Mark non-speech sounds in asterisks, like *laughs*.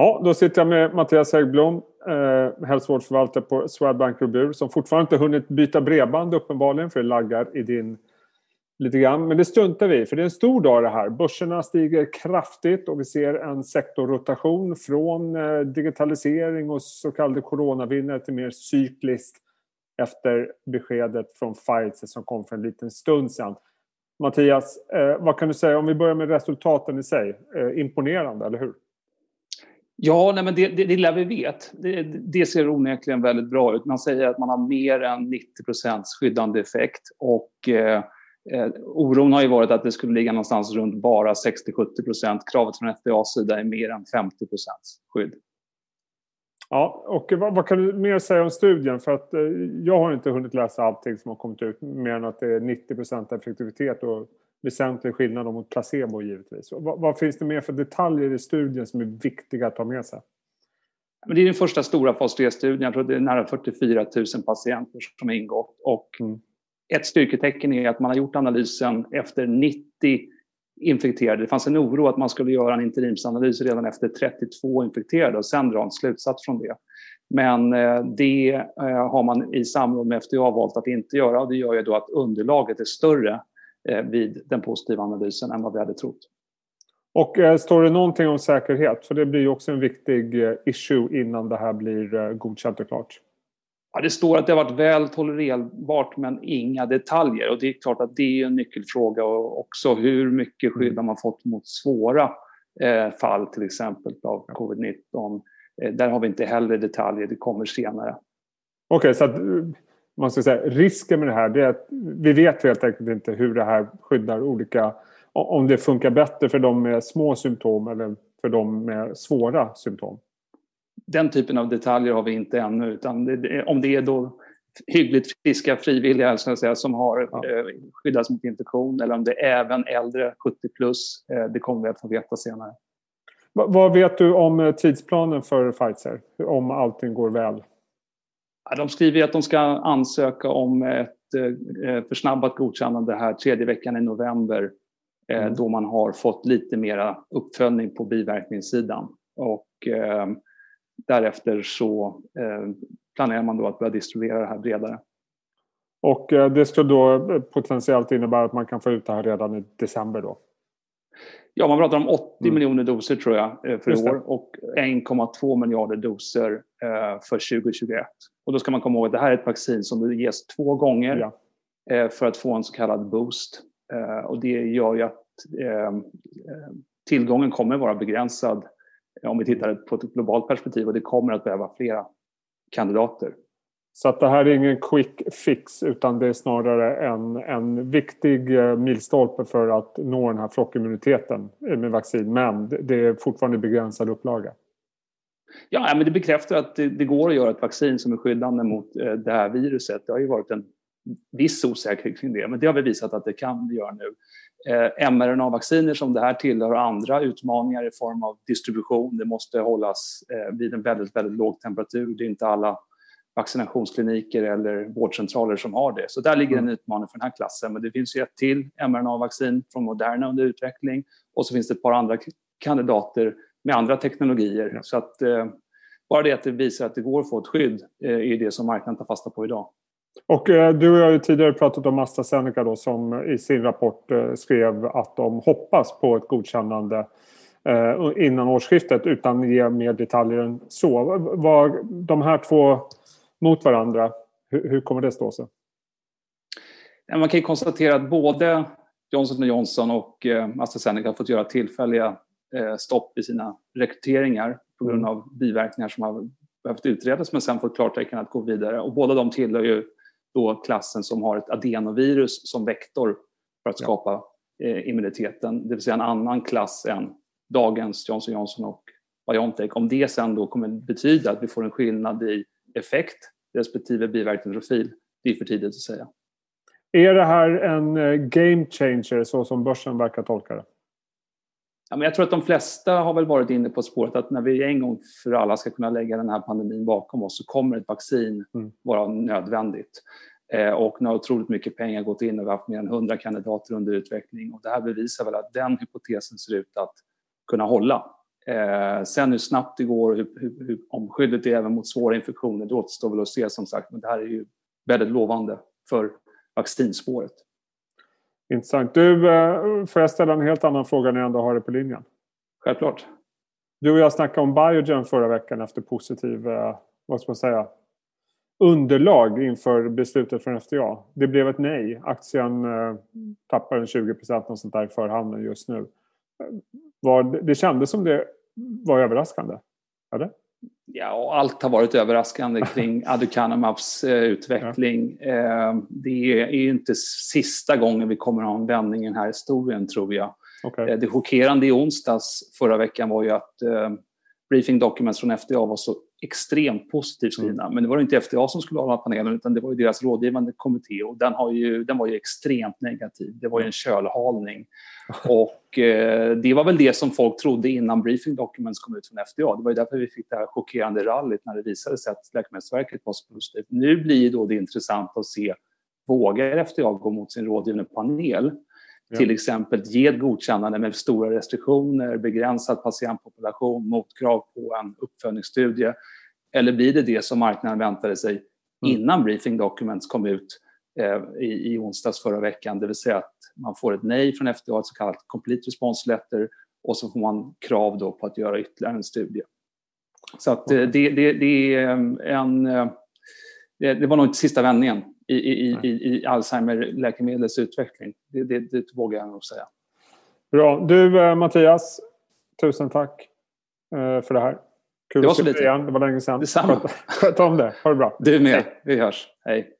Ja, då sitter jag med Mattias Häggblom, eh, hälsovårdsförvaltare på Swedbank Robur som fortfarande inte hunnit byta bredband uppenbarligen för det laggar i din lite grann. Men det struntar vi för det är en stor dag det här. Börserna stiger kraftigt och vi ser en sektorrotation från eh, digitalisering och så kallade coronavinnare till mer cykliskt efter beskedet från Pfizer som kom för en liten stund sedan. Mattias, eh, vad kan du säga om vi börjar med resultaten i sig? Eh, imponerande, eller hur? Ja, nej, men det, det, det lilla vi vet, det, det, ser onekligen väldigt bra ut. Man säger att man har mer än 90 procents skyddande effekt och eh, eh, oron har ju varit att det skulle ligga någonstans runt bara 60-70 procent. Kravet från FDAs sida är mer än 50 procents skydd. Ja, och vad, vad, kan du mer säga om studien? För att eh, jag har inte hunnit läsa allting som har kommit ut mer än att det är 90% effektivitet och väsentlig skillnad mot placebo givetvis. Vad, vad, finns det mer för detaljer i studien som är viktiga att ta med sig? Men det är den första stora fas 3-studien. Jag tror det är nära 44 000 patienter som har ingått. Och mm. Ett styrketecken är att man har gjort analysen efter 90 infekterade. Det fanns en oro att man skulle göra en interimsanalys redan efter 32 infekterade och sen dra en slutsats från det. Men eh, det eh, har man i samråd med FDA valt att inte göra och det gör ju då att underlaget är större eh, vid den positiva analysen än vad vi hade trott. Och står det någonting om säkerhet? För det blir ju också en viktig issue innan det här blir godkänt och klart. Ja, det står att det har varit väl tolererbart men inga detaljer. Och det är klart att det är en nyckelfråga och också hur mycket skydd har man fått mot svåra eh, fall till exempel av covid-19. Eh, där har vi inte heller detaljer, det kommer senare. Okej, okay, så att man ska säga, risken med det här är att vi vet helt enkelt inte hur det här skyddar olika... Om det funkar bättre för de med små symptom eller för de med svåra symptom. Den typen av detaljer har vi inte ännu. Utan det, om det är då hyggligt friska frivilliga så säga, som har ja. eh, skyddats mot infektion eller om det är även äldre 70 plus, eh, det kommer vi att få veta senare. vad vet du om eh, tidsplanen för Pfizer? Om allting går väl? De skriver att de ska ansöka om ett eh, försnabbat godkännande här tredje veckan i november mm. då man har fått lite mera uppföljning på biverkningssidan. Och därefter så planerar man då att börja distribuera det här bredare. Och det ska då potentiellt innebära att man kan få ut det här redan i december då? Ja, man pratar om 80 mm. miljoner doser tror jag för i år och 1,2 miljarder doser för 2021. Och då ska man komma ihåg att det här är ett vaccin som ges två gånger ja. Eh, för att få en så kallad boost. Eh, och det gör ju att eh, tillgången kommer vara begränsad om vi tittar på ett globalt perspektiv och det kommer att behöva flera kandidater. Så att det här är ingen quick fix utan det är snarare en, en viktig milstolpe för att nå den här flockimmuniteten med vaccin. Men det är fortfarande begränsad upplaga. Ja, men det bekräftar att det, det, går att göra ett vaccin som är skyddande mot eh, det här viruset. Det har ju varit en viss osäkerhet kring det, men det har vi visat att det kan vi göra nu. Eh, mRNA-vacciner som det här tillhör andra utmaningar i form av distribution. Det måste hållas eh, vid en väldigt, väldigt låg temperatur. Det är inte alla vaccinationskliniker eller vårdcentraler som har det. Så där ligger en mm. utmaning för den här klassen. Men det finns ju ett till mRNA-vaccin från Moderna under utveckling och så finns det ett par andra kandidater med andra teknologier. Ja. Så att eh, bara det att det visar att det går att få ett skydd eh, är det som marknaden tar fasta på idag. Och eh, du och jag har ju tidigare pratat om AstraZeneca då, som i sin rapport eh, skrev att de hoppas på ett godkännande eh, innan årsskiftet utan att ge mer detaljer än så. Var de här två mot varandra, hur, hur kommer det stå sig? Man kan konstatera att både Johnson Johnson och AstraZeneca har fått göra tillfälliga stopp i sina rekryteringar på grund mm. av biverkningar som har behövt utredas men sen fått klartecken att gå vidare. Och båda de tillhör ju då klassen som har ett adenovirus som vektor för att skapa eh, immuniteten, det vill säga en annan klass än dagens Johnson Johnson och Biontech. Om det sen då kommer betyda att vi får en skillnad i effekt respektive biverkningsprofil, det är för tidigt att säga. Är det här en eh, game changer så som börsen verkar tolka det? Ja, men jag tror att de flesta har väl varit inne på spåret att när vi en gång för alla ska kunna lägga den här pandemin bakom oss så kommer ett vaccin mm. vara nödvändigt. Eh, och nu har otroligt mycket pengar gått in och vi har haft mer än 100 kandidater under utveckling och det här bevisar väl att den hypotesen ser ut att kunna hålla. Eh, sen hur snabbt det går, hur, hur, hur, om skyddet är även mot svåra infektioner, det återstår väl att se som sagt. Men det här är ju väldigt lovande för vaccinspåret. Intressant. Du, eh, får jag ställa en helt annan fråga när jag ändå har det på linjen? Självklart. Du och jag snackade om Biogen förra veckan efter positiv, eh, vad ska man säga, underlag inför beslutet från FDA. Det blev ett nej. Aktien eh, tappar en 20 procent sånt där i förhanden just nu. Det kändes som det var överraskande. Eller? Ja, allt har varit överraskande kring *laughs* aducanumabs eh, utveckling. Eh, det är inte sista gången vi kommer att ha en vändning i den här historien, tror jag. Okay. Eh, det chockerande i onsdags förra veckan var ju att eh, briefing documents från FDA var så extremt positivt skrivna. Mm. Men det var inte FDA som skulle ha panelen utan det var ju deras rådgivande kommitté och den, har ju, den var ju extremt negativ. Det var ju en kölhalning. *laughs* och eh, det var väl det som folk trodde innan briefing documents kom ut från FDA. Det var ju därför vi fick det här chockerande rallyt när det visade sig att Läkemedelsverket var så positivt. Nu blir då det intressant att se, vågar FDA gå mot sin rådgivande panel? Ja. Till exempel ge ett godkännande med stora restriktioner, begränsad patientpopulation, motkrav på en uppföljningsstudie. Eller blir det det som marknaden väntade sig mm. innan briefing documents kom ut eh, i, i onsdags förra veckan, det vill säga att man får ett nej från FDA, ett så kallat complete response letter och så får man krav då på att göra ytterligare en studie. Så att eh, det, det, det är en... Eh, det var nog inte sista vändningen i, i, i, i Alzheimer-läkemedlets utveckling. Det, det, det vågar jag nog säga. Bra. Du eh, Mattias, tusen tack eh, för det här. Kul det var så lite. Igen. Det var länge sedan. Detsamma. Sköt om det. Ha det bra. Du med. Hej. Vi hörs. Hej.